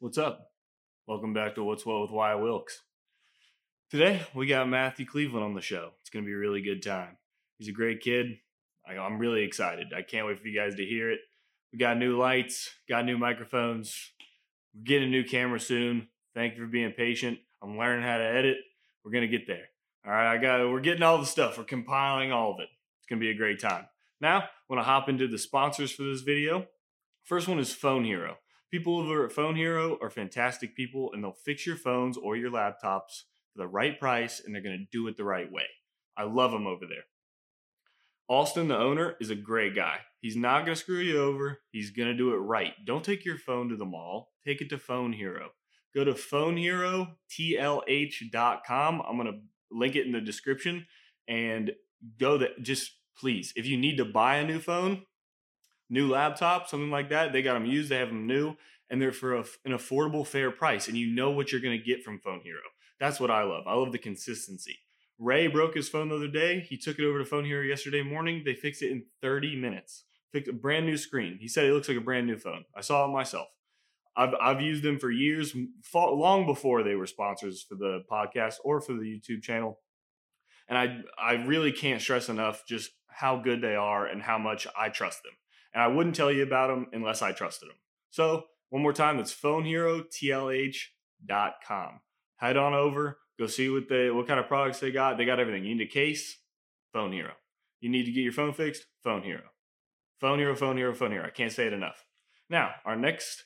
What's up? Welcome back to What's What with Wyatt Wilkes. Today, we got Matthew Cleveland on the show. It's going to be a really good time. He's a great kid. I, I'm really excited. I can't wait for you guys to hear it. We got new lights, got new microphones. We're getting a new camera soon. Thank you for being patient. I'm learning how to edit. We're going to get there. All right, I got we're getting all the stuff. We're compiling all of it. It's going to be a great time. Now, I want to hop into the sponsors for this video. First one is Phone Hero. People over at Phone Hero are fantastic people and they'll fix your phones or your laptops for the right price and they're going to do it the right way. I love them over there. Austin, the owner, is a great guy. He's not going to screw you over. He's going to do it right. Don't take your phone to the mall. Take it to Phone Hero. Go to phoneherotlh.com. I'm going to link it in the description and go that just please if you need to buy a new phone new laptop something like that they got them used they have them new and they're for a, an affordable fair price and you know what you're going to get from phone hero that's what i love i love the consistency ray broke his phone the other day he took it over to phone hero yesterday morning they fixed it in 30 minutes fixed a brand new screen he said it looks like a brand new phone i saw it myself I've, I've used them for years, long before they were sponsors for the podcast or for the YouTube channel. And I, I really can't stress enough just how good they are and how much I trust them. And I wouldn't tell you about them unless I trusted them. So, one more time, that's phoneherotlh.com. Head on over, go see what they what kind of products they got. They got everything. You need a case, Phone Hero. You need to get your phone fixed, Phone Hero. Phone Hero, Phone Hero, Phone Hero. I can't say it enough. Now, our next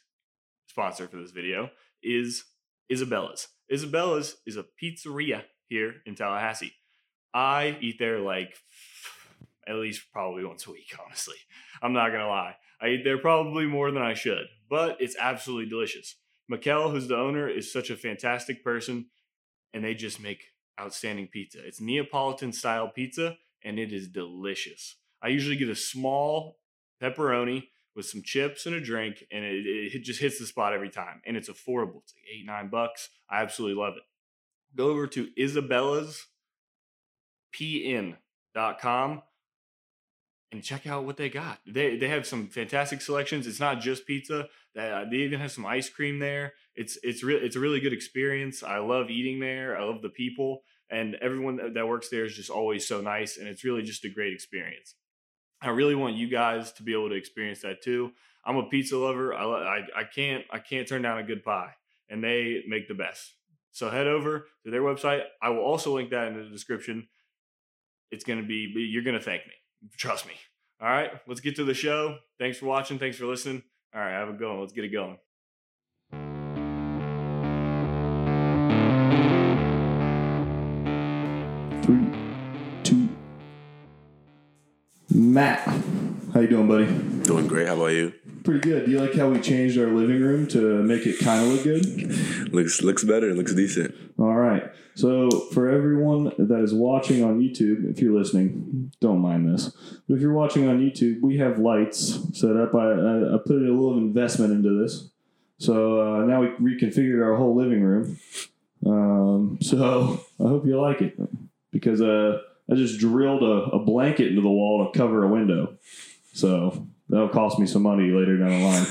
sponsor for this video is Isabella's. Isabella's is a pizzeria here in Tallahassee. I eat there like at least probably once a week, honestly. I'm not gonna lie. I eat there probably more than I should, but it's absolutely delicious. Mikkel, who's the owner, is such a fantastic person, and they just make outstanding pizza. It's Neapolitan style pizza, and it is delicious. I usually get a small pepperoni with some chips and a drink, and it, it just hits the spot every time. And it's affordable. It's like eight, nine bucks. I absolutely love it. Go over to Isabella's pn.com and check out what they got. They they have some fantastic selections. It's not just pizza. They, uh, they even have some ice cream there. It's it's real it's a really good experience. I love eating there. I love the people and everyone that works there is just always so nice and it's really just a great experience. I really want you guys to be able to experience that too. I'm a pizza lover. I, I, I can't I can't turn down a good pie, and they make the best. So head over to their website. I will also link that in the description. It's gonna be you're gonna thank me. Trust me. All right, let's get to the show. Thanks for watching. Thanks for listening. All right, have a go. Let's get it going. Three, two. Matt, how you doing, buddy? Doing great. How about you? Pretty good. Do you like how we changed our living room to make it kind of look good? Looks looks better. Looks decent. All right. So for everyone that is watching on YouTube, if you're listening, don't mind this. But if you're watching on YouTube, we have lights set up. I, I, I put a little investment into this. So uh, now we reconfigured our whole living room. Um, so I hope you like it because uh, I just drilled a, a blanket into the wall to cover a window. So that'll cost me some money later down the line.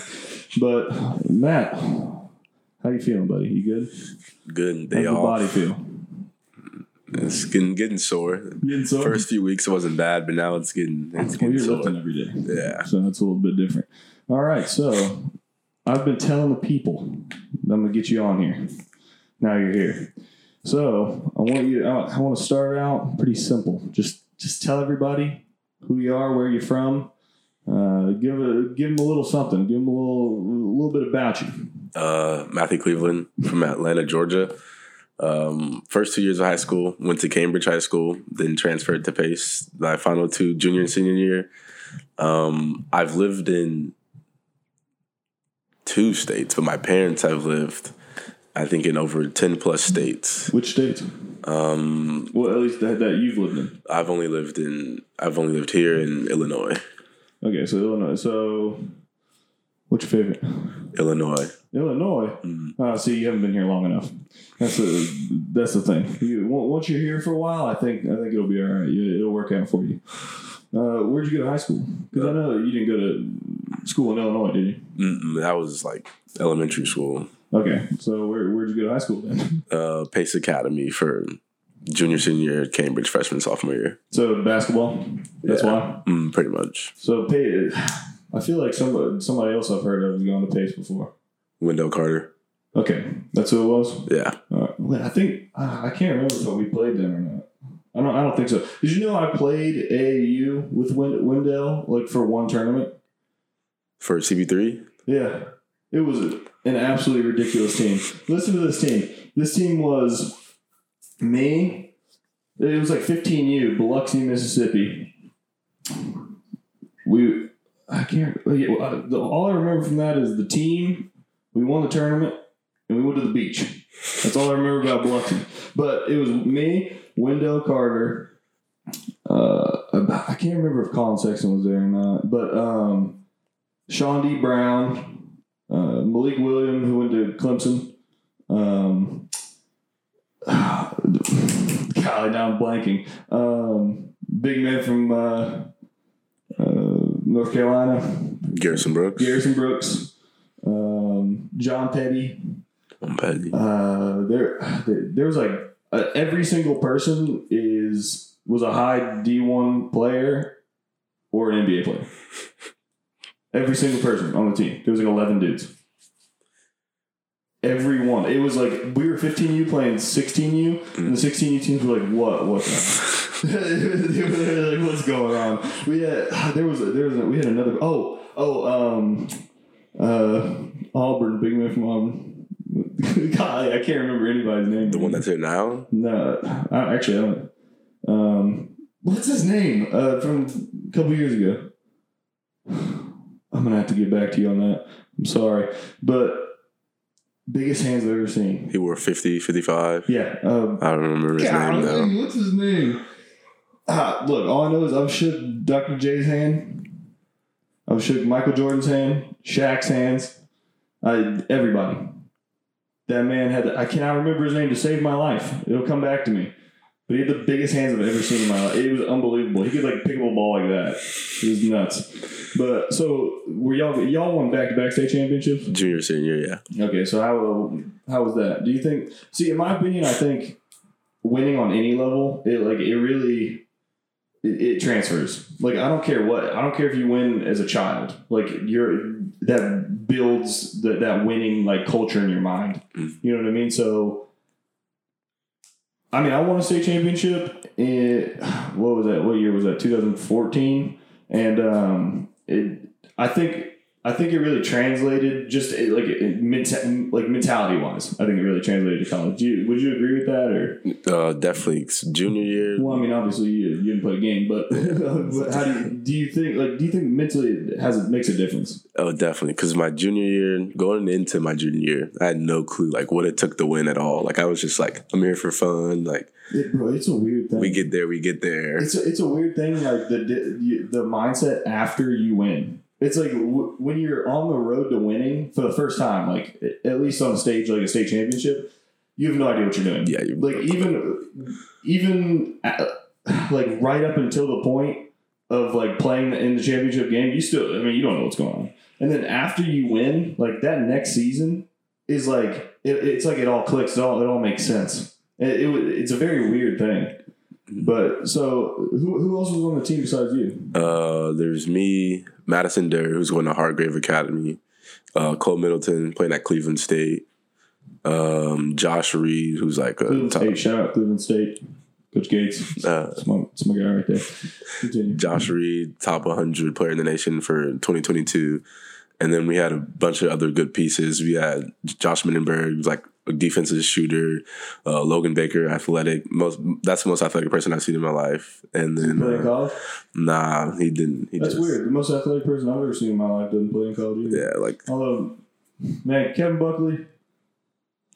But Matt, how you feeling, buddy? You good? Good How's day your body feel? It's getting getting sore. Getting sore? First few weeks it wasn't bad, but now it's getting it's Well, getting you're sore. lifting every day. Yeah. So that's a little bit different. All right. So I've been telling the people that I'm going to get you on here. Now you're here. So I want you. I want to start out pretty simple. Just just tell everybody who you are, where you're from. Uh, give a give them a little something. Give them a little a little bit about you. Uh, Matthew Cleveland from Atlanta, Georgia. Um, first two years of high school, went to Cambridge High School, then transferred to Pace. My final two, junior and senior year. Um, I've lived in two states, but my parents have lived, I think, in over ten plus states. Which states? Um, Well, at least that, that you've lived in. I've only lived in I've only lived here in Illinois. Okay, so Illinois. So what's your favorite? Illinois. Illinois. Mm. Uh, see, you haven't been here long enough. That's the that's the thing. You, once you're here for a while, I think I think it'll be all right. It'll work out for you. Uh, where'd you go to high school? Because I know you didn't go to school in Illinois, did you? Mm-mm, that was like elementary school. Okay, so where where'd you go to high school then? Uh, Pace Academy for junior, senior year, Cambridge, freshman, sophomore year. So basketball. That's Yeah. why. Mm, pretty much. So Pace, I feel like somebody somebody else I've heard of has gone to Pace before. Wendell Carter. Okay, that's who it was. Yeah. Uh, I think uh, I can't remember if we played them or not. I don't. I don't think so. Did you know I played AAU with Wend- Wendell like for one tournament? For CP3? Yeah, it was an absolutely ridiculous team. Listen to this team. This team was me. It was like 15U, Biloxi, Mississippi. We, I can't. yeah, All I remember from that is the team. We won the tournament, and we went to the beach. That's all I remember about Biloxi. But it was me, Wendell Carter. Uh, I can't remember if Collin Sexton was there or not, but um, Sean D. Brown, uh, Malik William, who went to Clemson. Um, golly, now I'm blanking. Um, big man from uh, uh, North Carolina, Garrison Brooks. Garrison Brooks, um, John Petty. I'm petty. Uh, there, there was like uh, every single person is was a high D one player or an NBA player. Every single person on the team. There was like eleven dudes. Every one. It was like we were 15U playing 16U, and the 16U teams were like, "What? What?" The? they were like, "What's going on?" We had there was a, there was a, we had another. Oh oh um uh Auburn big man from Auburn. God, I can't remember anybody's name. the one that's here now? No, I, actually, I don't. Um, what's his name? Uh, from a couple years ago. I'm gonna have to get back to you on that. I'm sorry, but biggest hands I've ever seen. He wore 50, 55. Yeah. Um, I don't remember his name though. what's his name? Ah, look, all I know is I've shook Dr. J's hand. I've shook Michael Jordan's hand, Shaq's hands. I, everybody. That man had. I cannot remember his name to save my life. It'll come back to me. But he had the biggest hands I've ever seen in my life. It was unbelievable. He could like pick up a ball like that. It was nuts. But so were y'all y'all won back to back state championships? Junior, senior, yeah. Okay, so how how was that? Do you think? See, in my opinion, I think winning on any level, it like it really it, it transfers. Like I don't care what I don't care if you win as a child. Like you're that builds that that winning like culture in your mind. Mm. You know what I mean? So. I mean, I won a state championship in what was that? What year was that? 2014, and um, it. I think I think it really translated just like menta- like mentality wise. I think it really translated to college. Do you, would you agree with that or? Uh, definitely junior year. Well, I mean, obviously you, you didn't play a game, but, but how do you, do you think like do you think mentally it has it makes a difference? Oh, definitely. Because my junior year, going into my junior year, I had no clue like what it took to win at all. Like I was just like, I'm here for fun. Like It, bro, it's a weird thing. we get there, we get there. It's a, it's a weird thing, like the the mindset after you win. It's like w- when you're on the road to winning for the first time, like at least on stage like a state championship, you have no idea what you're doing. Yeah, you- like even even at, like right up until the point of like playing in the championship game, you still, I mean, you don't know what's going on. And then after you win, like that next season is like it, it's like it all clicks. It all it all makes sense. It, it, it's a very weird thing. But so, who, who else was on the team besides you? Uh, there's me, Madison Durr, who's going to Hargrave Academy. Uh, Cole Middleton playing at Cleveland State. Um, Josh Reed, who's like a Cleveland top, State. Shout out Cleveland State. Coach Gates. uh, That's my, my guy right there. Continue. Josh Reed, top 100 player in the nation for 2022. And then we had a bunch of other good pieces. We had Josh Mindenberg, like a defensive shooter. Uh, Logan Baker, athletic. Most that's the most athletic person I've seen in my life. And then Play in uh, college? nah, he didn't. He That's just, weird. The most athletic person I've ever seen in my life doesn't play in college either. Yeah, like Although, man, Kevin Buckley,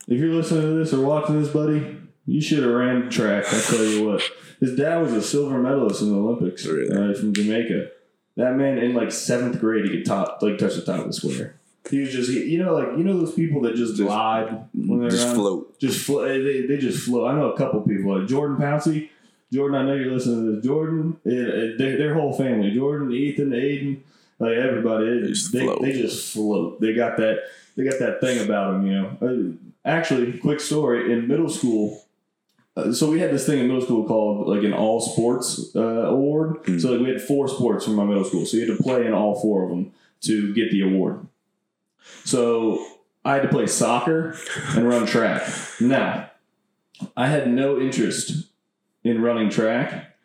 if you're listening to this or watching this, buddy, you should have ran track. I tell you what, his dad was a silver medalist in the Olympics Really? uh, from Jamaica. That man in like seventh grade, he could top like touch the top of the square. He was just, he, you know, like you know those people that just, Just- glide when they're just around? float. just flo- eh, they, they just float. I know a couple people like Jordan Pouncey. Jordan, I know you're listening to this. Jordan, it, it, their, their whole family, Jordan, Ethan, Aiden, Like everybody, They just they, float. they just float. They got that. They got that thing about them, you know. Uh, actually, quick story. In middle school, uh, so we had this thing in middle school called like an all sports uh, award. Mm. So like we had four sports from my middle school. So you had to play in all four of them to get the award. So I had to play soccer and run track. Now, I had no interest in running track,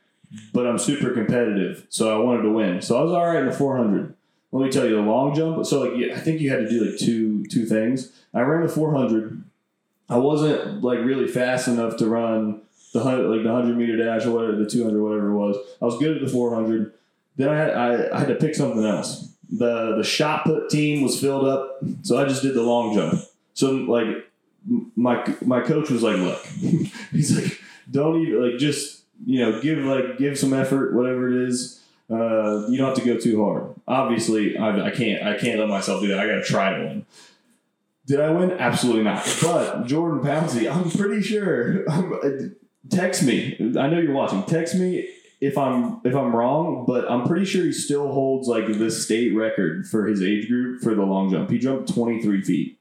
but I'm super competitive, so I wanted to win. So I was all right in the 400. Let me tell you, the long jump. So like, I think you had to do like two two things. I ran the 400. I wasn't like really fast enough to run the hundred like the 100 meter dash or whatever the 200 whatever it was. I was good at the 400. Then I had, I, I had to pick something else. The the shot put team was filled up, so I just did the long jump. So like my my coach was like, look, he's like, don't even like just you know give like give some effort, whatever it is. Uh, you don't have to go too hard. Obviously, I, I can't I can't let myself do that. I got to try win. Did I win? Absolutely not. But Jordan Pouncey, I'm pretty sure. text me. I know you're watching. Text me if I'm if I'm wrong, but I'm pretty sure he still holds like the state record for his age group for the long jump. He jumped 23 feet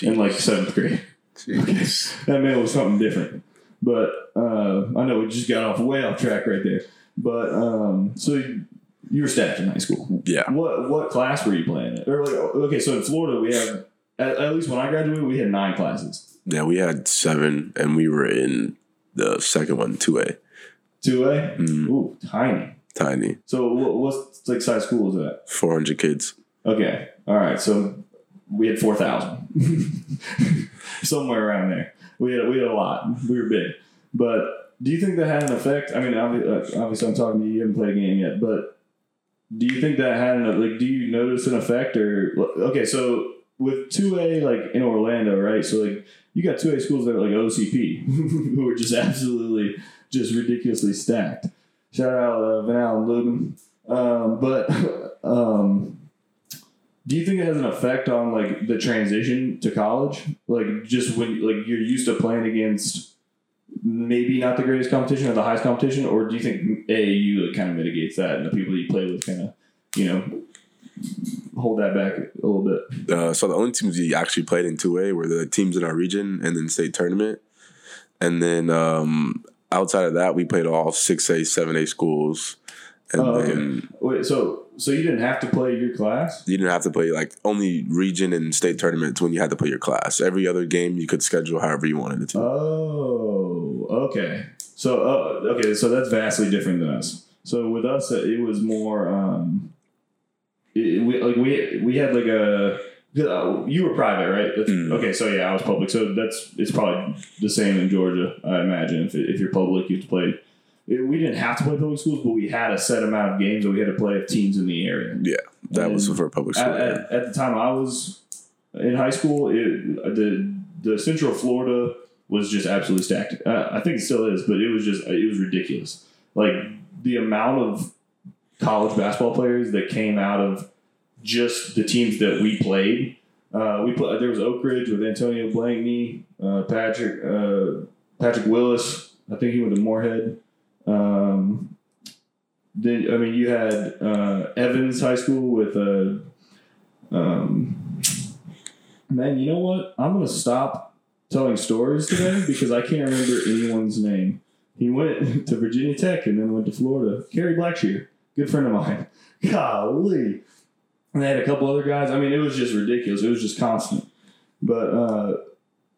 in like seventh grade. Jeez. That man was something different. But uh, I know we just got off way off track right there. But um, so you were staffed in high school. Yeah. What what class were you playing at? Or like okay, so in Florida we have at, at least when I graduated we had nine classes. Yeah, we had seven, and we were in the second one, 2A. Two A. Mm, Ooh, tiny. tiny, So what what's like size school is that? 400 kids. Okay. All right. So we had four thousand, somewhere around there. We had we had a lot. We were big. But do you think that had an effect? I mean, uh, obviously, I'm talking to you. You haven't played a game yet, but do you think that had an like? Do you notice an effect or okay? So with two A like in Orlando, right? So like you got two A schools that are like OCP, who are just absolutely just ridiculously stacked. Shout out uh, Van Allen Lubin. Um, but um, do you think it has an effect on like the transition to college? Like just when like you're used to playing against maybe not the greatest competition or the highest competition, or do you think AAU like, kind of mitigates that and the people you play with kind of you know hold that back a little bit? Uh, so the only teams we actually played in 2A were the teams in our region and then state tournament. And then um, outside of that, we played all 6A, 7A schools. And Oh, okay. then Wait, so so you didn't have to play your class? you didn't have to play like only region and state tournaments when you had to play your class. Every other game you could schedule however you wanted it to. Oh, okay. So uh, okay, so that's vastly different than us. So with us, it was more. Um, it, we like we we had like a. Uh, you were private, right? That's, Mm. Okay, so yeah, I was public. So that's it's probably the same in Georgia. I imagine if, if you're public, you have to play. we didn't have to play public schools, but we had a set amount of games that we had to play with teams in the area. Yeah, that was And for public at, school. yeah. at, at the time I was in high school, it, the the Central Florida was just absolutely stacked. Uh, I think it still is, but it was just it was ridiculous. Like the amount of college basketball players that came out of just the teams that we played. Uh, we put there was Oak Ridge with Antonio Blakeney, uh, Patrick uh, Patrick Willis. I think he went to Moorhead. Um, then I mean you had uh, Evans High School with uh, um, man. You know what? I'm gonna stop telling stories today because I can't remember anyone's name. He went to Virginia Tech and then went to Florida. Kerry Blackshear, good friend of mine. Golly. And they had a couple other guys. I mean, it was just ridiculous. It was just constant. But uh,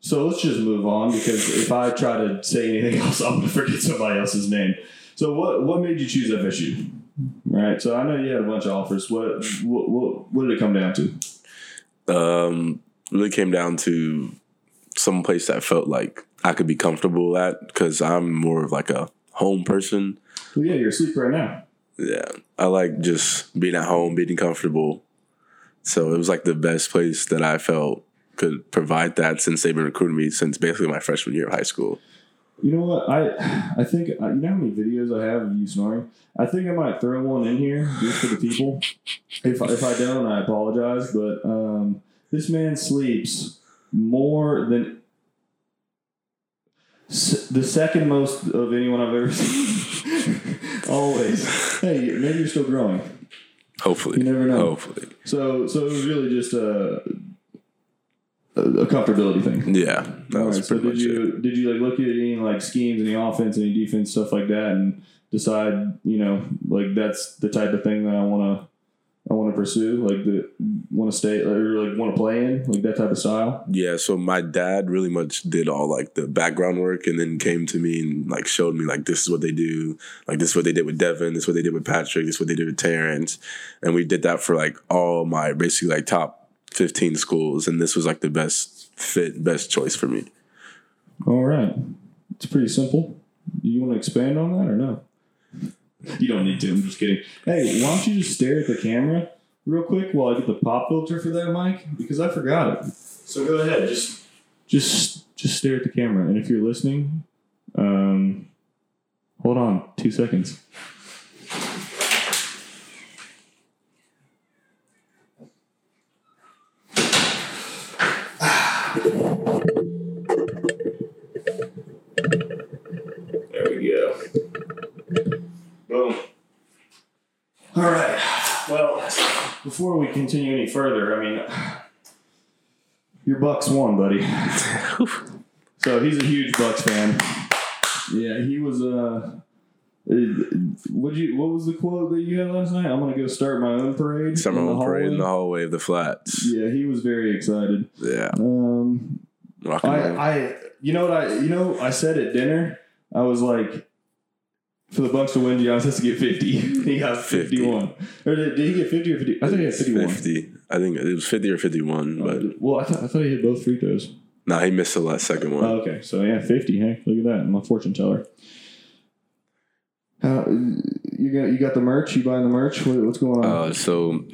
so let's just move on because if I try to say anything else, I'm gonna forget somebody else's name. So what what made you choose FSU? Right. So I know you had a bunch of offers. What what what, what did it come down to? um, really came down to some place that felt like I could be comfortable at because I'm more of like a home person. Well, yeah, you're asleep right now. Yeah, I like just being at home, being comfortable. So it was like the best place that I felt could provide that since they've been recruiting me since basically my freshman year of high school. You know what? I I think uh, you know how many videos I have of you snoring. I think I might throw one in here just for the people. If if I don't, I apologize. But um, this man sleeps more than the second most of anyone I've ever seen. Always. Hey, maybe you're still growing. Hopefully, You never know. Hopefully, So so it was really just a a, comfortability thing. yeah. That All was right, so pretty did much it. you did you like look at any like schemes, any offense, any defense, stuff like that, and decide you know like that's the type of thing that I want to I want to pursue, like the want to stay or like want to play in, like that type of style. Yeah, so my dad really much did all like the background work and then came to me and like showed me like this is what they do. Like this is what they did with Devin, this is what they did with Patrick, this is what they did with Terrence. And we did that for like all my basically like top 15 schools and this was like the best fit, best choice for me. All right, it's pretty simple. Do you want to expand on that or no? You don't need to. I'm just kidding. Hey, why don't you just stare at the camera real quick while I get the pop filter for that mic because I forgot it. So go ahead, just just just stare at the camera, and if you're listening, um, hold on two seconds. There we go. Boom. All right. Well, before we continue any further, I mean, your Bucks won, buddy. so he's a huge Bucks fan. Yeah, he was. Uh, what you? What was the quote that you had last night? I'm gonna go start my own parade. In the home parade in the hallway. of the flats. Yeah, he was very excited. Yeah. Um, Rock and roll. I, I, you know what I, you know, I said at dinner, I was like, for the Bucks to win, Giannis has to get fifty. he got 50. fifty-one. Or did, did he get fifty or fifty? I think he had fifty-one. 50. I think it was 50 or 51, but Uh, well, I thought, I thought he hit both free throws. no, he missed the last second one. Oh, okay, so yeah, fifty. Hey, look at that. I'm a fortune teller. How you got? You got the merch? You buying the merch? What, what's going on? Uh, so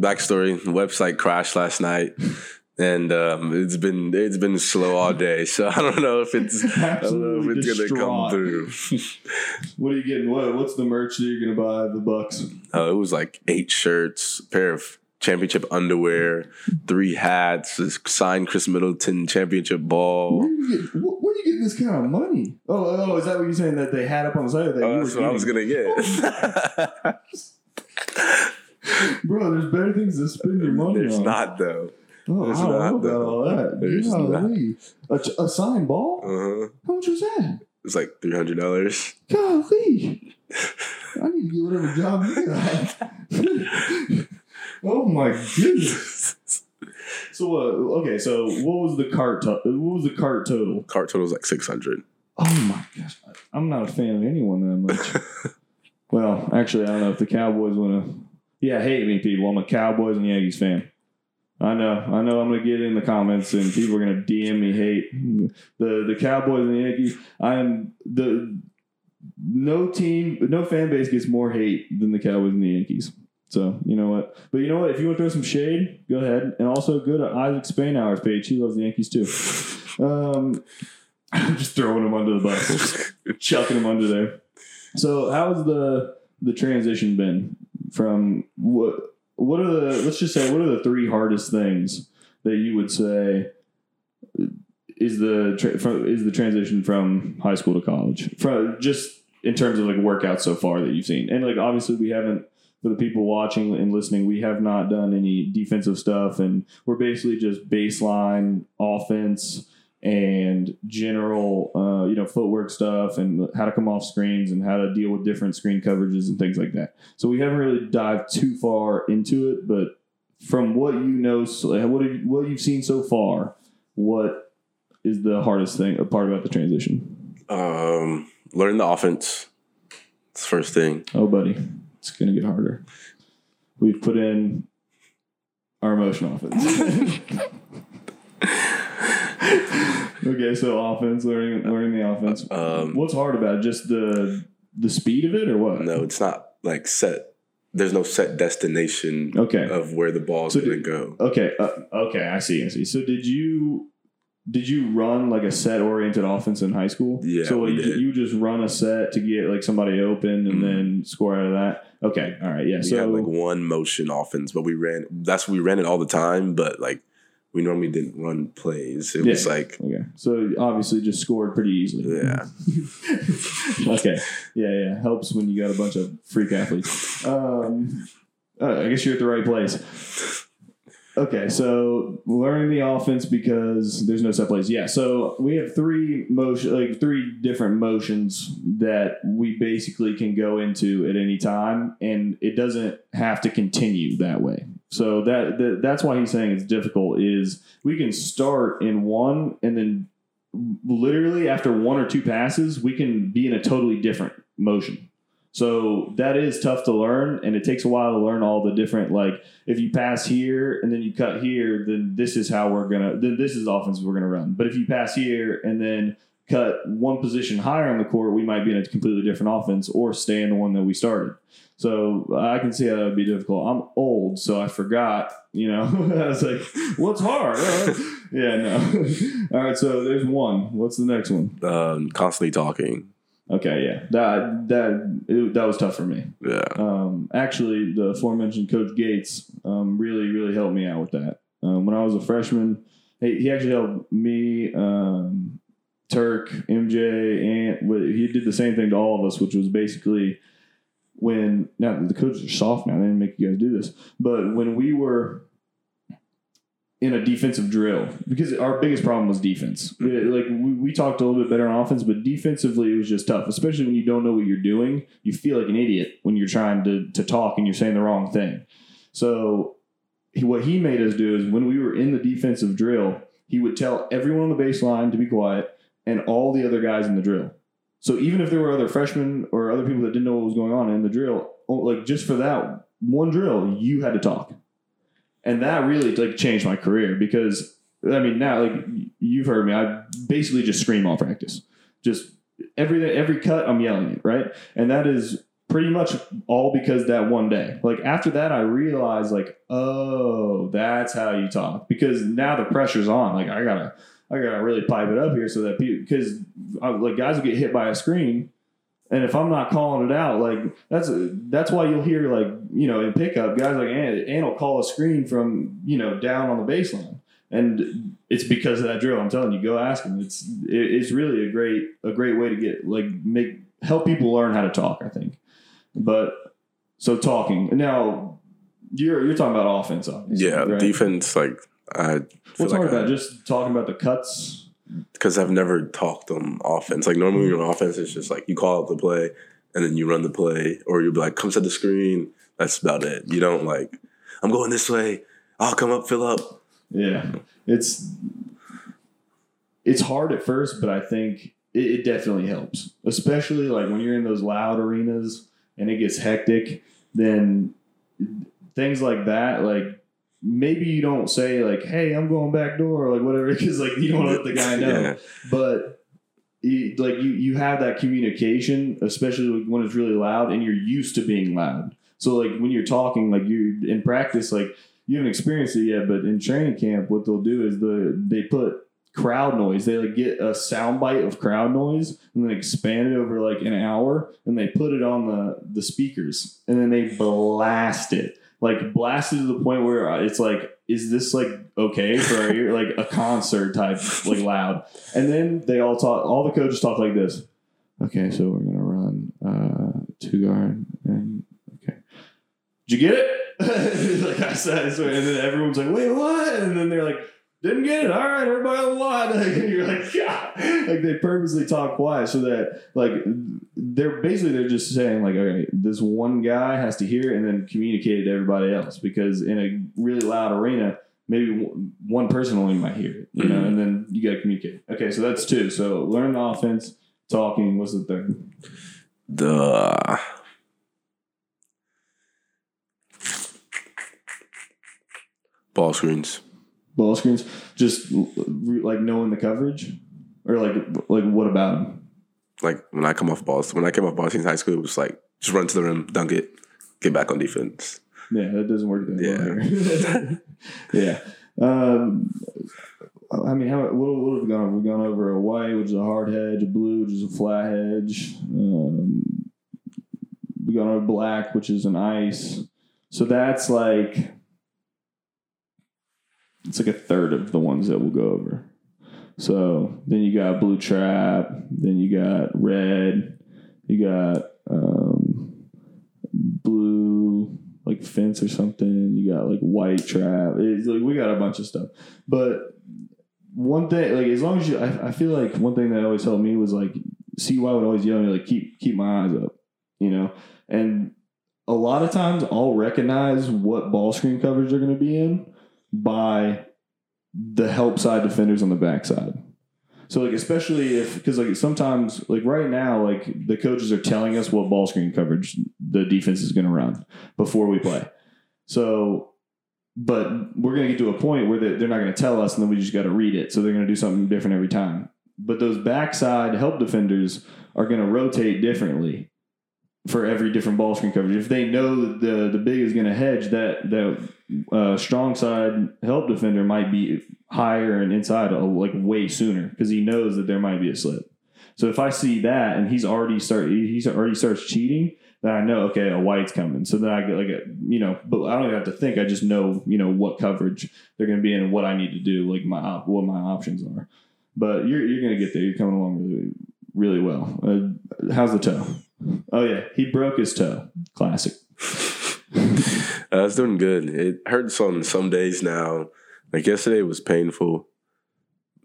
backstory: the website crashed last night, and um, it's been it's been slow all day. So I don't know if it's I don't know if it's gonna come through. what are you getting? What What's the merch that you're gonna buy? The Bucks. uh, it was like eight shirts, a pair of championship underwear, three hats, a signed Khris Middleton championship Where ball. are you get, where are you getting this kind of money? Oh, oh, is that what you're saying that they had up on the side? That Oh, you that's were what I was gonna get. Bro, there's better things to spend your money There's on. not though. Oh, there's I don't not, know about all that. There's Golly. A, ch- a signed ball? Uh-huh. How much was that? It's like three hundred dollars. Golly. I need to get whatever job you got. oh my goodness. So what? okay, so what was the cart? To- what was the cart total? Cart total was like six hundred. Oh my gosh, I'm not a fan of anyone that much. well, actually, I don't know if the Cowboys want to. Yeah, hate me, people. I'm a Cowboys and Yankees fan. I know, I know. I'm gonna get in the comments and people are gonna DM me hate the the Cowboys and the Yankees. I am the no team, no fan base gets more hate than the Cowboys and the Yankees. So you know what? But you know what? If you want to throw some shade, go ahead. And also go to Isaac Spainhour's page. He loves the Yankees too. Um, I'm just throwing them under the bus, chucking them under there. So how's the the transition been from what? What are the? Let's just say what are the three hardest things that you would say is the tra- from, is the transition from high school to college from just in terms of like workouts so far that you've seen and like obviously we haven't for the people watching and listening we have not done any defensive stuff and we're basically just baseline offense and general uh, you know footwork stuff and how to come off screens and how to deal with different screen coverages and things like that. So we haven't really dived too far into it but from what you know what have you, what you've seen so far what is the hardest thing a part about the transition? Um, learn the offense. It's the first thing. oh buddy. It's gonna get harder. We've put in our motion offense okay so offense learning learning the offense Um, what's hard about it just the the speed of it or what no, it's not like set. There's no set destination okay of where the ball's So gonna go. okay uh, okay i see i see so did you did you run like a set oriented offense in high school Yeah, so you, did. you just run a set to get like somebody open and Mhm. then score out of that okay all right yeah We so had like one motion offense, but we ran. That's we ran it all the time, but like we normally didn't run plays. It was like okay so obviously just scored pretty easily yeah, okay. Yeah, yeah. Helps when you got a bunch of freak athletes. Um, Uh, I guess you're at the right place. Okay, so learning the offense because there's no set plays. Yeah, so we have three motion, like three different motions that we basically can go into at any time, and it doesn't have to continue that way. So that, that that's why he's saying it's difficult. Is we can start in one, and then literally after one or two passes, we can be in a totally different motion. So that is tough to learn, and it takes a while to learn all the different. Like if you pass here and then you cut here, then this is how we're gonna. Then this is offense we're gonna run. But if you pass here and then cut one position higher on the court, we might be in a completely different offense, or stay in the one that we started. So I can see how that would be difficult. I'm old, so I forgot. You know, I was like, "What's hard?" Uh, yeah, no. all right, so there's one. What's the next one? Um, constantly talking. Okay, yeah, that that it, that was tough for me. Yeah. Um, actually, the aforementioned Coach Gates um, really really helped me out with that. Um, when I was a freshman, he, he actually helped me, um, Turk, MJ, and he did the same thing to all of us, which was basically when now the coaches are soft now. They didn't make you guys do this, but when we were in a defensive drill because our biggest problem was defense. Mm-hmm. Uh, like we, we talked a little bit better on offense, but defensively it was just tough, especially when you don't know what you're doing. You feel like an idiot when you're trying to to talk and you're saying the wrong thing. So he, what he made us do is when we were in the defensive drill, he would tell everyone on the baseline to be quiet and all the other guys in the drill. So even if there were other freshmen or other people that didn't know what was going on in the drill, like just for that one drill, you had to talk and that really like changed my career because I mean now like you've heard me I basically just scream all practice. Just every every cut I'm yelling it right? And that is pretty much all because that one day. Like after that I realized like oh that's how you talk. Because now the pressure's on. Like I gotta I gotta really pipe it up here so that people because uh, like guys will get hit by a screen and if I'm not calling it out, like that's that's why you'll hear like you know in pickup guys like Ann, will call a screen from you know down on the baseline, and it's because of that drill. I'm telling you, go ask them. It's it's really a great a great way to get like make help people learn how to talk. I think, but so talking now you're you're talking about offense, obviously. Yeah, right? defense. Like I. Like hard about just talking about the cuts because I've never talked on offense. Like normally on offense, it's just like you call out the play and then you run the play, or you'll be like, "Come set the screen." That's about it. You don't like, "I'm going this way. I'll come up, fill up." Yeah, it's it's hard at first, but I think it, it definitely helps, especially like when you're in those loud arenas and it gets hectic. Then things like that, like maybe you don't say like, "Hey, I'm going back door," or like whatever, because like you don't let the guy know. Yeah. But you, like you, you have that communication, especially when it's really loud and you're used to being loud. So like when you're talking, like you in practice, like you haven't experienced it yet, but in training camp, what they'll do is the they put crowd noise. They like get a sound bite of crowd noise and then expand it over like an hour, and they put it on the the speakers, and then they blast it like blasted to the point where it's like, is this like okay for ear? like a concert type, like loud. And then they all talk. All the coaches talk like this. Okay, so we're gonna run uh, two guard and okay. Did you get it? like I said, and then everyone's like, wait, what? And then they're like didn't get it. All right, everybody on the line. and you're like, yeah. Like they purposely talk quiet so that like they're basically they're just saying like, okay, this one guy has to hear it and then communicate it to everybody else because in a really loud arena, maybe one person only might hear it, you know, mm-hmm. and then you got to communicate. Okay, so that's two. So learn the offense, talking. What's the third? The ball screens ball screens, just like knowing the coverage, or like like what about them? Like when I come off balls, when I came off balls in high school, it was like just run to the rim, dunk it, get back on defense. Yeah, that doesn't work. Yeah, yeah. Um, I mean, how, what, what have we gone over? We've gone over a white, which is a hard hedge, a blue, which is a flat hedge. Um, we gone over black, which is an ice. So that's like it's like a third of the ones that we'll go over. So then you got blue trap, then you got red, you got um, blue, like Fence or something. You got like white trap. It's like we got a bunch of stuff. But one thing, like as long as you, I, I feel like one thing that always helped me was like CY would always yell at me like keep keep my eyes up, you know. And a lot of times I'll recognize what ball screen coverage they're going to be in by the help side defenders on the backside. So like especially if because like sometimes like right now like the coaches are telling us what ball screen coverage the defense is going to run before we play. So but we're going to get to a point where they're not going to tell us and then we just got to read it. So they're going to do something different every time. But those backside help defenders are going to rotate differently for every different ball screen coverage. If they know that the the big is going to hedge, that that uh, strong side help defender might be higher and inside uh, like way sooner because he knows that there might be a slip. So if I see that and he's already start he's already starts cheating, then I know okay a white's coming. So then I get like a you know, but I don't even have to think. I just know you know what coverage they're going to be in and what I need to do, like my what my options are. But you're you're going to get there. You're coming along really really well. Uh, how's the toe? Oh yeah, he broke his toe. Classic. I was doing good. It hurts on some days now. Like yesterday was painful,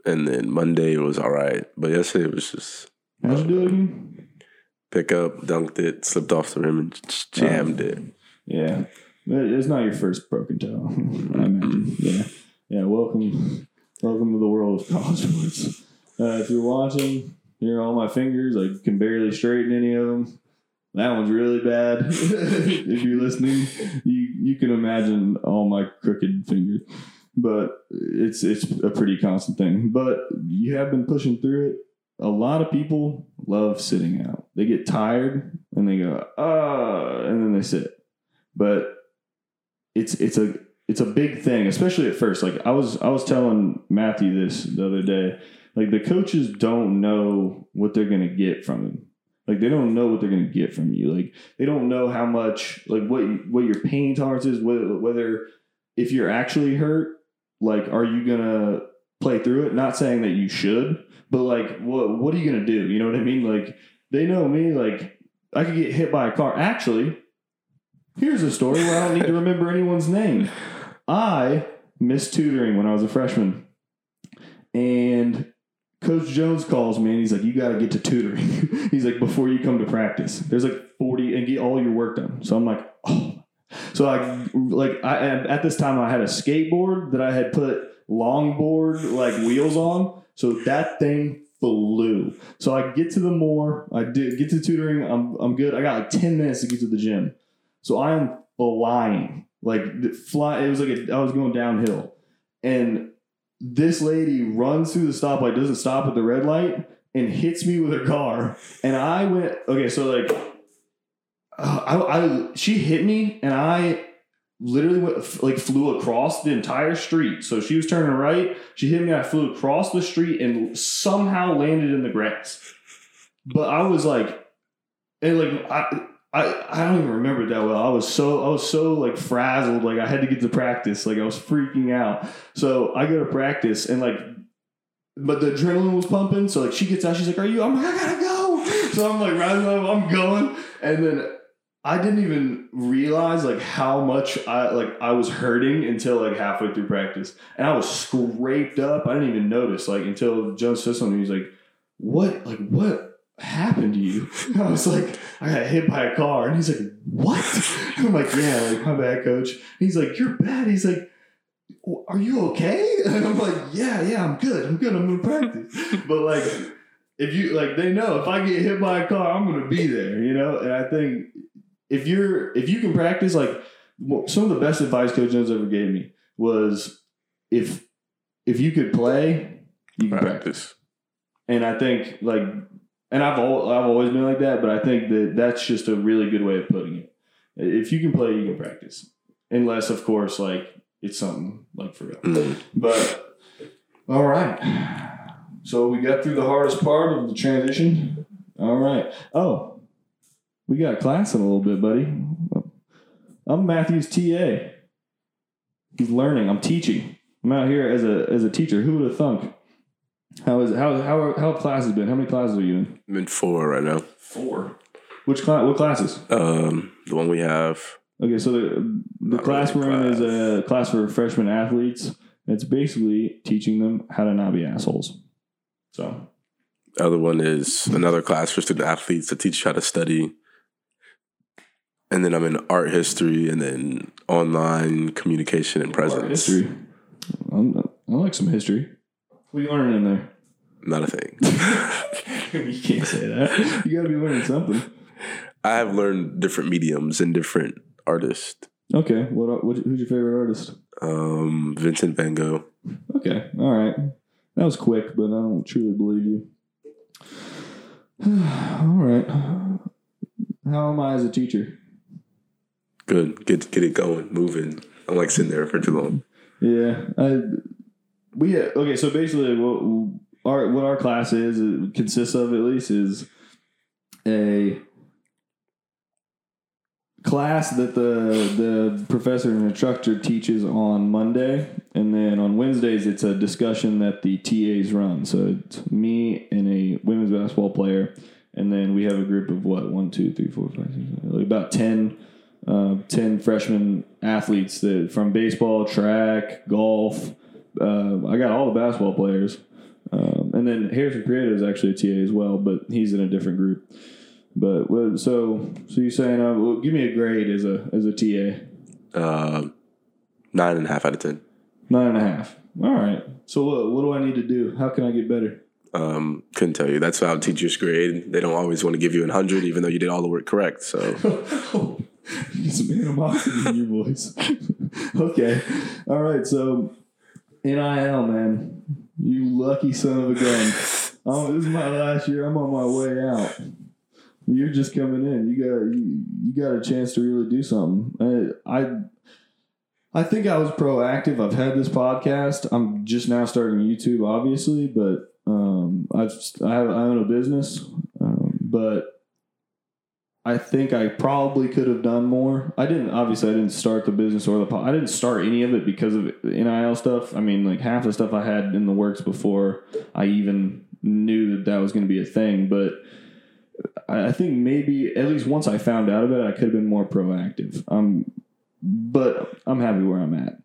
and then Monday it was all right. But yesterday it was just. How'd you do it again? Pick up, dunked it, slipped off the rim, and jammed it. Yeah, it's not your first broken toe. I imagine. Yeah, yeah. Welcome, welcome to the world of college sports. Uh, if you're watching, here are all my fingers. I can barely straighten any of them. That one's really bad. if you're listening, you you can imagine all my crooked fingers. But it's it's a pretty constant thing. But you have been pushing through it. A lot of people love sitting out. They get tired and they go, ah, and then they sit. But it's it's a it's a big thing, especially at first. Like I was I was telling Matthew this the other day like the coaches don't know what they're gonna get from him. Like they don't know what they're gonna get from you. Like they don't know how much like what what your pain tolerance is. Whether, whether if you're actually hurt, like are you gonna play through it? Not saying that you should, but like what what are you gonna do? You know what I mean? Like they know me. Like I could get hit by a car. Actually, here's a story where I don't need to remember anyone's name. I missed tutoring when I was a freshman. And Coach Jones calls me and he's like, "You got to get to tutoring." he's like, "Before you come to practice, there's like 40 and get all your work done." So I'm like, "Oh." So I like I at this time I had a skateboard that I had put longboard like wheels on, so that thing flew. So I get to the moor, I did get to tutoring. I'm I'm good. I got like 10 minutes to get to the gym, so I am flying like fly. It was like a, I was going downhill, and this lady runs through the stoplight, doesn't stop at the red light, and hits me with her car. And I went, okay, so like, uh, I, I, she hit me, and I literally went, like flew across the entire street. So she was turning right, she hit me, I flew across the street and somehow landed in the grass. But I was like, and like I I, I don't even remember that well. I was so I was so like frazzled, like I had to get to practice, like I was freaking out. So I go to practice and like, but the adrenaline was pumping. So like she gets out, she's like, "Are you?" I'm like, "I gotta go." So I'm like rising up, I'm going, and then I didn't even realize like how much I like I was hurting until like halfway through practice, and I was scraped up. I didn't even notice like until Jones said something. He's like, "What? Like what?" Happened to you? And I was like, I got hit by a car. And he's like, what? And I'm like, yeah, like, my bad, coach. And he's like, you're bad. He's like, are you okay? And I'm like, yeah, yeah, I'm good. I'm good. I'm going to practice. But like, if you, like, they know if I get hit by a car, I'm going to be there, you know? And I think if you're, if you can practice, like, some of the best advice Coach Jones ever gave me was if, if you could play, you can practice. practice. And I think, like, and I've al- I've always been like that, but I think that that's just a really good way of putting it. If you can play, you can practice, unless of course like it's something like for real. Mm. But all right, so we got through the hardest part of the transition. All right. Oh, we got class in a little bit, buddy. I'm Matthew's TA. He's learning. I'm teaching. I'm out here as a as a teacher. Who would have thunk? How is it? how how how have classes been? How many classes are you in? I'm in four right now. Four. Which class? What classes? Um, the one we have Okay, so the, the class really we're in is a class for freshman athletes. It's basically teaching them how to not be assholes. So, The Other one is another class for student athletes to teach you how to study. And then I'm in art history and then online communication and presence. art history. I'm, I like some history. What are you learning in there? Not a thing. you can't say that. You got to be learning something. I have learned different mediums and different artists. Okay, what, what who's your favorite artist? Um, Vincent Van Gogh. Okay, all right. That was quick, but I don't truly believe you. all right. How am I as a teacher? Good. Get get it going, moving. I'm like sitting there for too long. Yeah, I we okay. So basically, what our what our class is it consists of at least is a class that the the professor and instructor teaches on Monday, and then on Wednesdays it's a discussion that the TAs run. So it's me and a women's basketball player, and then we have a group of what one, two, three, four, five, six, seven, about ten. Uh, 10 freshman athletes that from baseball, track, golf. Uh, I got all the basketball players. Um, and then Harrison Creative is actually a TA as well, but he's in a different group. But well, so so you're saying, uh, well, give me a grade as a as a TA, Uh, nine and a half out of ten. nine and a half. All right. So what what do I need to do? How can I get better? Um, couldn't tell you. That's how teachers grade. They don't always want to give you a hundred, even though you did all the work correct. So some animosity in your voice. okay. All right. So NIL, man, you lucky son of a gun. Oh, this is my last year. I'm on my way out. You're just coming in. You got you, you got a chance to really do something. I, I I think I was proactive. I've had this podcast. I'm just now starting YouTube, obviously, but um, I've I, have, I own a business, um, but I think I probably could have done more. I didn't. Obviously, I didn't start the business or the. Po- I didn't start any of it because of nil stuff. I mean, like half the stuff I had in the works before I even knew that that was going to be a thing. But I think maybe at least once I found out about it, I could have been more proactive. Um, but I'm happy where I'm at.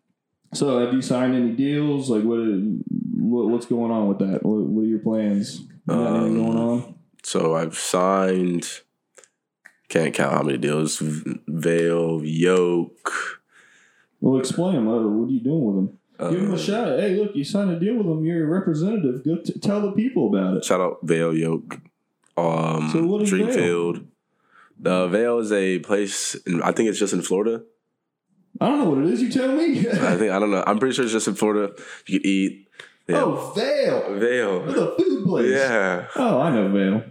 So, have you signed any deals? Like, what? what what's going on with that? What, what are your plans? You got anything Um, going on? so I've signed. Can't count how many deals. Vale, Yoke. Well, explain them. What, are you doing with them? Give them a shout. Hey, look, you signed a deal with them. You're a representative. Go t- tell the people about it. Shout out Vale Yoke. Um, So what is? Dreamfield. The Vale is a place. In, I think it's just in Florida. I don't know what it is. You tell me. I think I don't know. I'm pretty sure it's just in Florida. You can eat. Yeah. Oh, Vale. Veil. The food place. Yeah. Oh, I know Vale.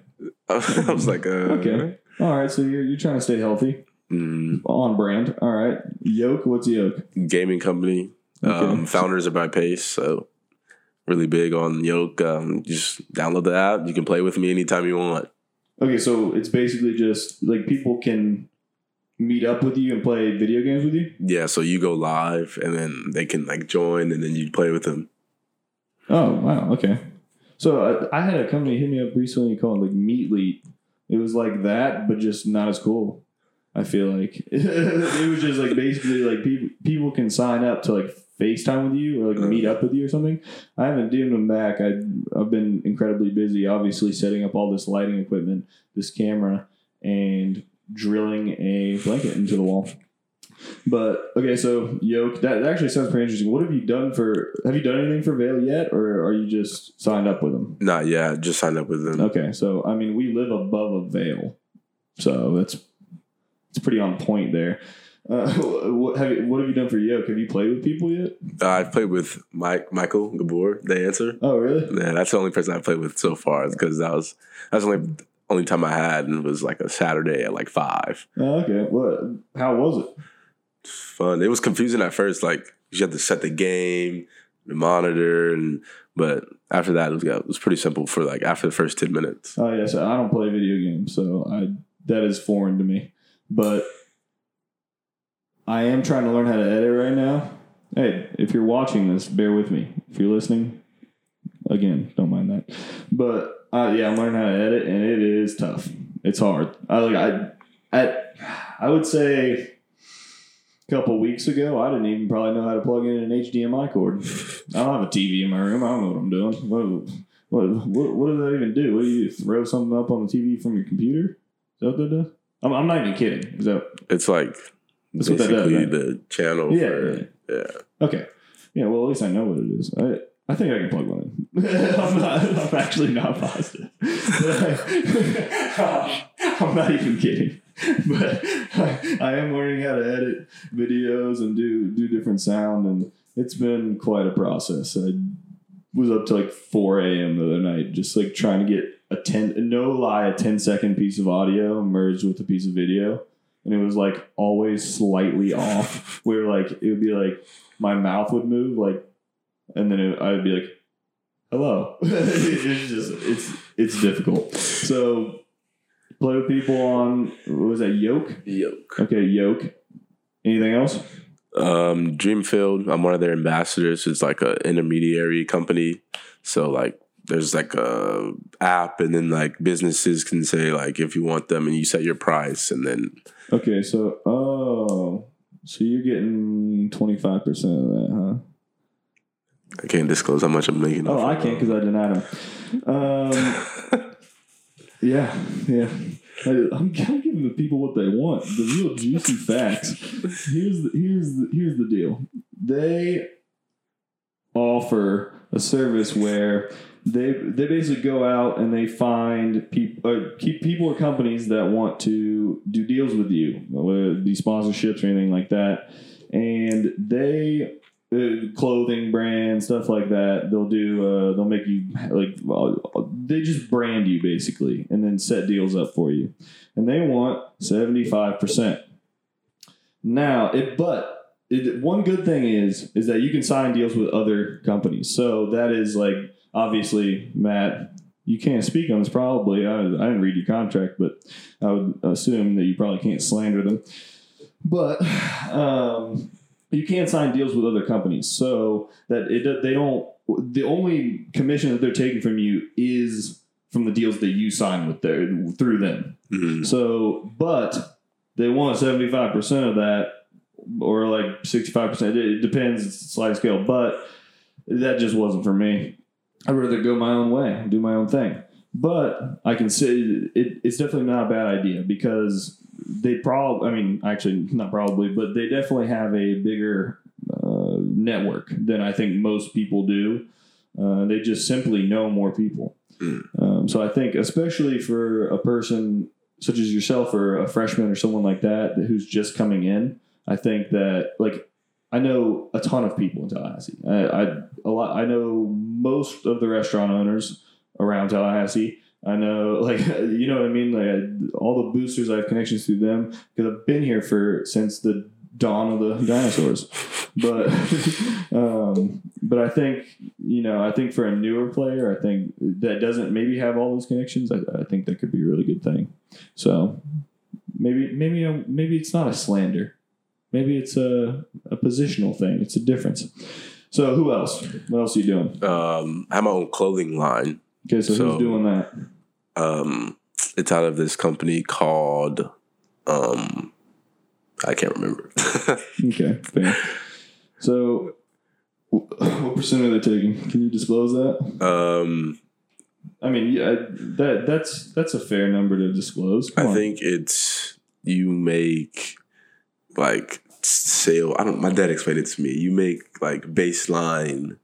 I was like, uh, Okay. All right, so you're, you're trying to stay healthy, mm, on brand. All right. Yoke, what's Yoke? gaming company. Okay. Um, founders are by Pace, so really big on Yoke. Um, just download the app. You can play with me anytime you want. Okay, so it's basically just like people can meet up with you and play video games with you. Yeah, so you go live, and then they can like join, and then you play with them. Oh wow, okay. So I, I had a company hit me up recently called like Meatleat. It was like that, but just not as cool. I feel like it was just like basically like people people can sign up to like FaceTime with you or like meet uh-huh. up with you or something. I haven't DM'd them back. I I've been incredibly busy, obviously setting up all this lighting equipment, this camera, and drilling a blanket into the wall. But okay, so yoke that, that actually sounds pretty interesting. What have you done for? Have you done anything for Vale yet, or are you just signed up with them? Not yeah, just signed up with them. Okay, so I mean, we live above a Vale, so that's it's pretty on point there. Uh, what have you, what have you done for yoke? Have you played with people yet? Uh, I've played with Mike Michael Gabor, the answer. Oh, really? Yeah, that's the only person I've played with so far because that was that's the only only time I had, and it was like a Saturday at like five. Oh, okay. What? How was it? Fun. It was confusing at first, like you had to set the game, the monitor, and but after that, it was, yeah, it was pretty simple for like after the first ten minutes. Oh, yes. I don't play video games, so I that is foreign to me. But I am trying to learn how to edit right now. Hey, if you're watching this, bear with me. If you're listening, again, don't mind that. But uh, yeah, I'm learning how to edit, and it is tough. It's hard. I like I, I, I would say couple weeks ago, I didn't even probably know how to plug in an HDMI cord. I don't have a TV in my room. I don't know what I'm doing. What, what, what, what does that even do? What do you throw something up on the TV from your computer? Is that what that does? I'm, I'm not even kidding. Is that It's like That's what that does, basically right? the channel Yeah, for yeah. yeah. okay? Yeah. Well, at least I know what it is. I I think I can plug one in. I'm not. I'm actually not positive. I'm not even kidding. But I, I am learning how to edit videos and do do different sound, and it's been quite a process. I was up to like 4 a.m. the other night, just like trying to get a 10, no lie, a 10 second piece of audio merged with a piece of video. And it was like always slightly off, where like it would be like my mouth would move, like, and then it, I would be like, hello. it's just, it's, it's difficult. So, play with people on, what was that, Yoke? Yoke. Okay, Yoke. Anything else? Um, Dreamfield. I'm one of their ambassadors. It's like a intermediary company. So like, there's like a app, and then like businesses can say like if you want them, and you set your price, and then Okay, so oh, so you're getting twenty five percent of that, huh? I can't disclose how much I'm making. Oh, I can't because I denied him. Um, yeah, yeah. I, I'm, I'm giving the people what they want. The real juicy facts. Here's the, here's the, here's the deal. They offer a service where they they basically go out and they find people uh, keep people or companies that want to do deals with you, whether it be sponsorships or anything like that, and they clothing brand stuff like that. They'll do. Uh, they'll make you like. Uh, they just brand you basically, and then set deals up for you, and they want seventy five percent. Now, it but it, one good thing is is that you can sign deals with other companies. So that is like obviously Matt. You can't speak on this probably. I, I didn't read your contract, but I would assume that you probably can't slander them. But um, you can't sign deals with other companies. So that it they don't the only commission that they're taking from you is from the deals that you sign with their through them. Mhm. so but they want 75% of that or like 65% it, depends. It's sliding scale but that just wasn't for me. I'd rather go my own way do my own thing. But i can say it, it's definitely not a bad idea because they probably i mean actually not probably but they definitely have a bigger uh, network than i think most people do. Uh, they just simply know more people. Um, so i think especially for a person such as yourself or a freshman or someone like that who's just coming in i think that like i know a ton of people in tallahassee. I, I a lot i know most of the restaurant owners around tallahassee I know, like you know what I mean. Like I, all the boosters, I have connections through them because I've been here for since the dawn of the dinosaurs. But, um, but I think you know, I think for a newer player, I think that doesn't maybe have all those connections. I, I think that could be a really good thing. So maybe maybe uh, maybe it's not a slander. Maybe it's a a positional thing. It's a difference. So who else? What else are you doing? Um, I have my own clothing line. Okay, so, So- who's doing that? Um, it's out of this company called um, I can't remember. Okay, fair. So, wh- what percent are they taking? Can you disclose that? um, I mean, yeah, that that's that's a fair number to disclose. Come I on. think it's you make like sale. I don't. My dad explained it to me. You make like baseline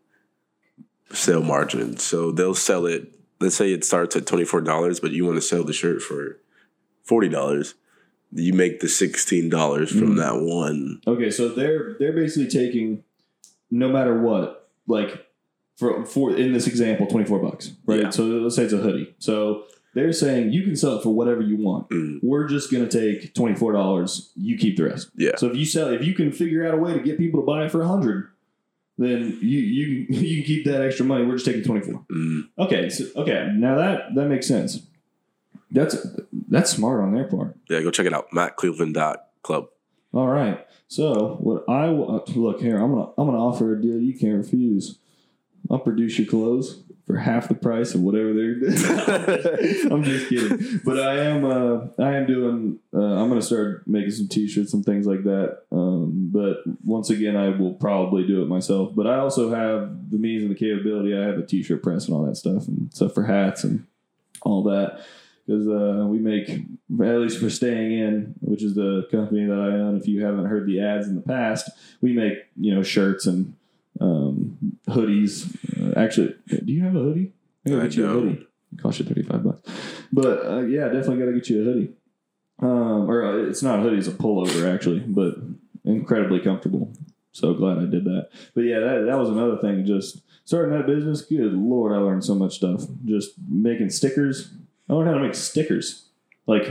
sale margin. So they'll sell it. Let's say it starts at twenty four dollars, but you want to sell the shirt for forty dollars. You make the sixteen dollars from Mhm. that one. Okay, so they're they're basically taking no matter what, like for for in this example, twenty four bucks, right? Yeah. So let's say it's a hoodie. So they're saying you can sell it for whatever you want. Mm, We're just gonna take twenty four dollars. You keep the rest. yeah. So if you sell, if you can figure out a way to get people to buy it for a hundred, then you you you can keep that extra money. We're just taking twenty four. Mm, Okay, so okay, now that that makes sense. That's that's smart on their part. yeah. Go check it out. MattCleveland.club. All right. So what I look here, I'm gonna I'm gonna offer a deal you can't refuse. I'll produce your clothes for half the price of whatever they're. I'm just kidding, but I am. Uh, I am doing. Uh, I'm going to start making some T-shirts and things like that. Um, but once again, I will probably do it myself. But I also have the means and the capability. I have a T-shirt press and all that stuff, and stuff for hats and all that. Because uh, we make, at least for Staying In, which is the company that I own. If you haven't heard the ads in the past, we make you know shirts and um, hoodies. Uh, actually, do you have a hoodie? gotta I get you a hoodie. It costs you thirty five bucks, but uh, yeah, definitely got to get you a hoodie. Um, or uh, it's not a hoodie; it's a pullover actually, but incredibly comfortable. So glad I did that. But yeah, that that was another thing. Just starting that business. Good lord, I learned so much stuff. Just making stickers. I learned how to make stickers, like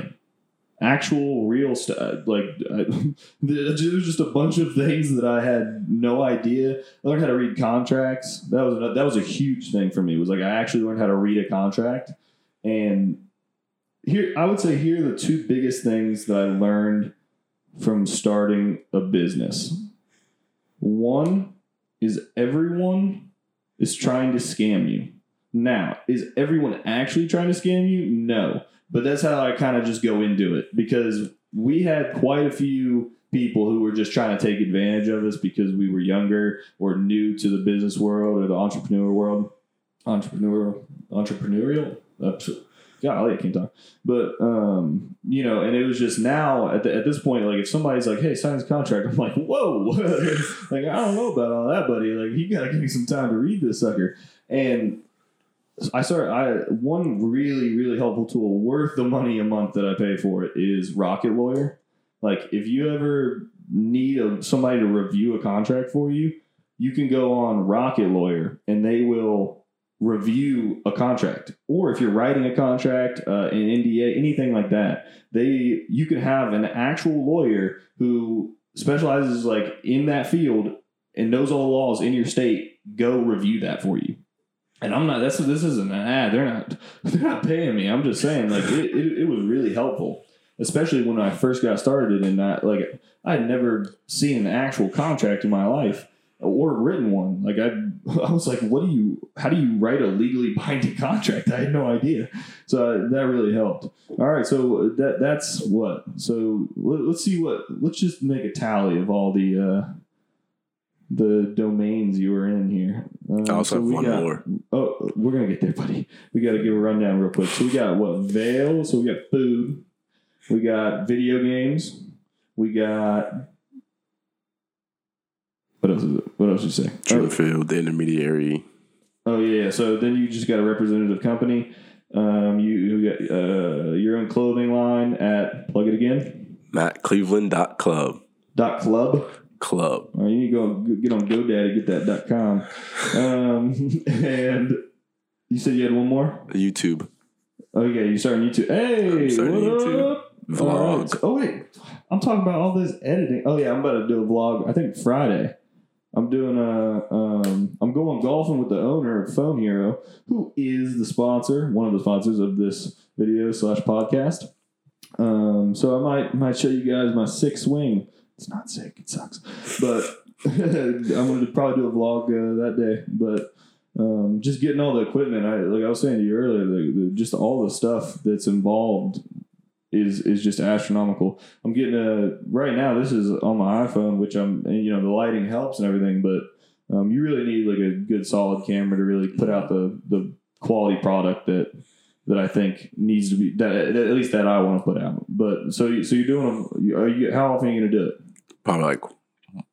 actual real stuff. Uh, like uh, I, there's just a bunch of things that I had no idea. I learned how to read contracts. That was that was a huge thing for me. It was like I actually learned how to read a contract, and here I would say here are the two biggest things that I learned from starting a business. One is everyone is trying to scam you. Now, is everyone actually trying to scam you? No. But that's how I kind of just go into it because we had quite a few people who were just trying to take advantage of us because we were younger or new to the business world or the entrepreneur world. Entrepreneurial, entrepreneurial. Golly, I can't talk. But um, you know, and it was just now at, the, at this point, like if somebody's like, "Hey, sign this contract," I'm like, "Whoa!" like I don't know about all that, buddy. Like you got to give me some time to read this sucker. And I started. I one really really helpful tool worth the money a month that I pay for it is Rocket Lawyer. Like if you ever need a, somebody to review a contract for you, you can go on Rocket Lawyer and they will review a contract. Or if you're writing a contract, uh, an NDA, anything like that, they you can have an actual lawyer who specializes like in that field and knows all the laws in your state go review that for you. And I'm not. That's this isn't an ad. They're not. They're not paying me. I'm just saying. Like it, it, it was really helpful, especially when I first got started. And I like I had never seen an actual contract in my life or written one. Like I, I was like, what do you? How do you write a legally binding contract? I had no idea. So uh, that really helped. All right, so that that's what. So let, let's see what. Let's just make a tally of all the. uh the domains you were in here. Um, I also so have one got- more. We're gonna get there, buddy. We got to give a rundown real quick. So we got what Vale. So we got food. We got video games. We got what else is it? What else you say? Oh, Drillfield, the intermediary. oh yeah. So then you just got a representative company. Um, you, you got uh, your own clothing line at plug it again MattCleveland.club. dot club. Dot Club. Or you need to go get on GoDaddy get that dot com. Um, and you said you had one more. YouTube. Okay, you starting YouTube. Hey, starting what YouTube. up? Vlog. Right. Oh wait, I'm talking about all this editing. Oh yeah, I'm about to do a vlog. I think Friday. I'm doing a. Um, I'm going golfing with the owner of Phone Hero, who is the sponsor, one of the sponsors of this video slash podcast. Um, so I might might show you guys my sick swing. It's not sick. It sucks, but I'm going to probably do a vlog uh, that day. But um, just getting all the equipment. I like I was saying to you earlier, the, the, just all the stuff that's involved is is just astronomical. I'm getting a right now. This is on my iPhone, which I'm and, you know the lighting helps and everything, but um, you really need like a good solid camera to really put out the the quality product that that I think needs to be that at least that I want to put out. But so you, so you're doing them. you- Are you how often are you gonna do it? Probably like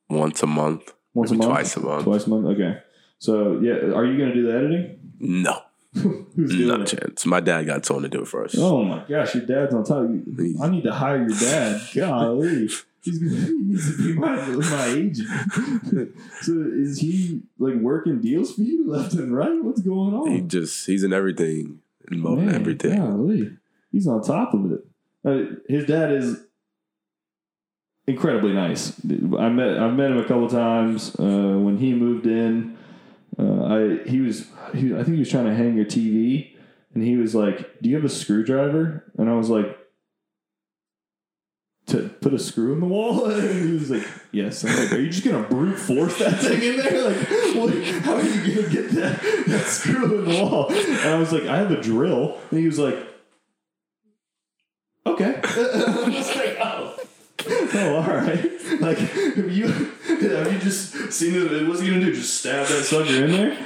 once a month. Once a month, Twice a month. twice a month. Okay. So yeah, are you gonna do the editing? No. Who's doing Not a it? chance. My dad got told to do it for us. Oh my gosh, your dad's on top. of you. I need to hire your dad. Golly. He's he needs to be my, my agent. so is he like working deals for you left and right? What's going on? He just he's in everything. Involved in Man, everything. golly. He's on top of it. Uh, his dad is incredibly nice. I met I've met him a couple times uh, when he moved in. Uh, I he was he, I think he was trying to hang your TV, and he was like, "Do you have a screwdriver?" And I was like, to put a screw in the wall? And he was like, yes. I'm like, are you just gonna brute force that thing in there? Like, what, how are you gonna get that, that screw in the wall? And I was like, I have a drill. And he was like, okay. I was like, oh. Oh, all right. Like, have you have you just seen it? What's he gonna do? Just stab that sucker in there?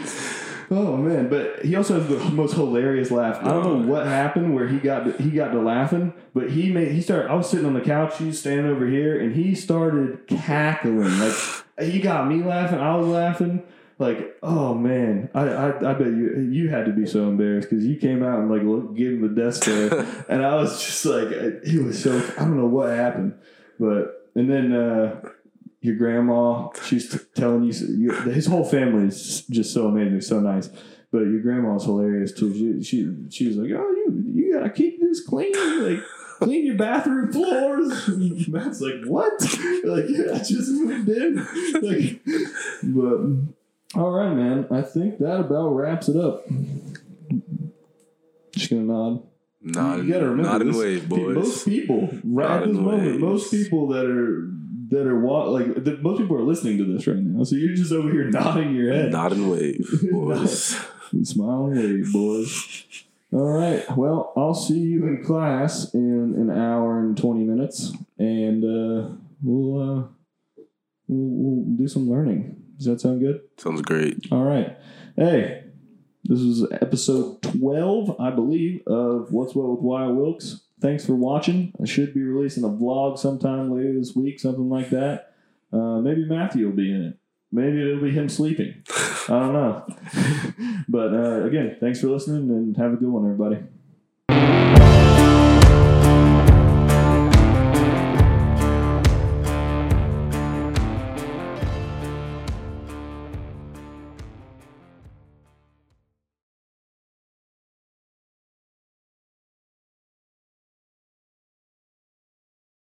Oh man! But he also has the most hilarious laugh. I don't know what happened where he got to, he got to laughing, but he made he started. I was sitting on the couch, he's standing over here, and he started cackling. Like he got me laughing, I was laughing. Like oh man, I I, I bet you you had to be so embarrassed because you came out and like look, gave him the death stare, and I was just like it was so I don't know what happened, but and then. uh your grandma, she's telling you, you, his whole family is just so amazing, so nice. But your grandma's hilarious too. She she she was like, oh, you you gotta keep this clean, like clean your bathroom floors. Matt's like, what? like, yeah, I just moved in. Like, but all right, man. I think that about wraps it up. Just gonna nod. Not, You gotta remember not in this- wave, boys. Most people, right Not at this moment, waves. most people that are that are wa- like the, most people are listening to this right now. So you're just over here nodding your head, Not in wave, boys. smile and wave, boys. All right. Well, I'll see you in class in an hour and twenty minutes, and uh, we'll, uh, we'll we'll do some learning. Does that sound good? Sounds great. All right. Hey, this is episode 12, I believe, of What's What with Wyatt Wilkes. Thanks for watching. I should be releasing a vlog sometime later this week, something like that. Uh, maybe Matthew will be in it. Maybe it'll be him sleeping. I don't know. but uh, again, thanks for listening and have a good one, everybody.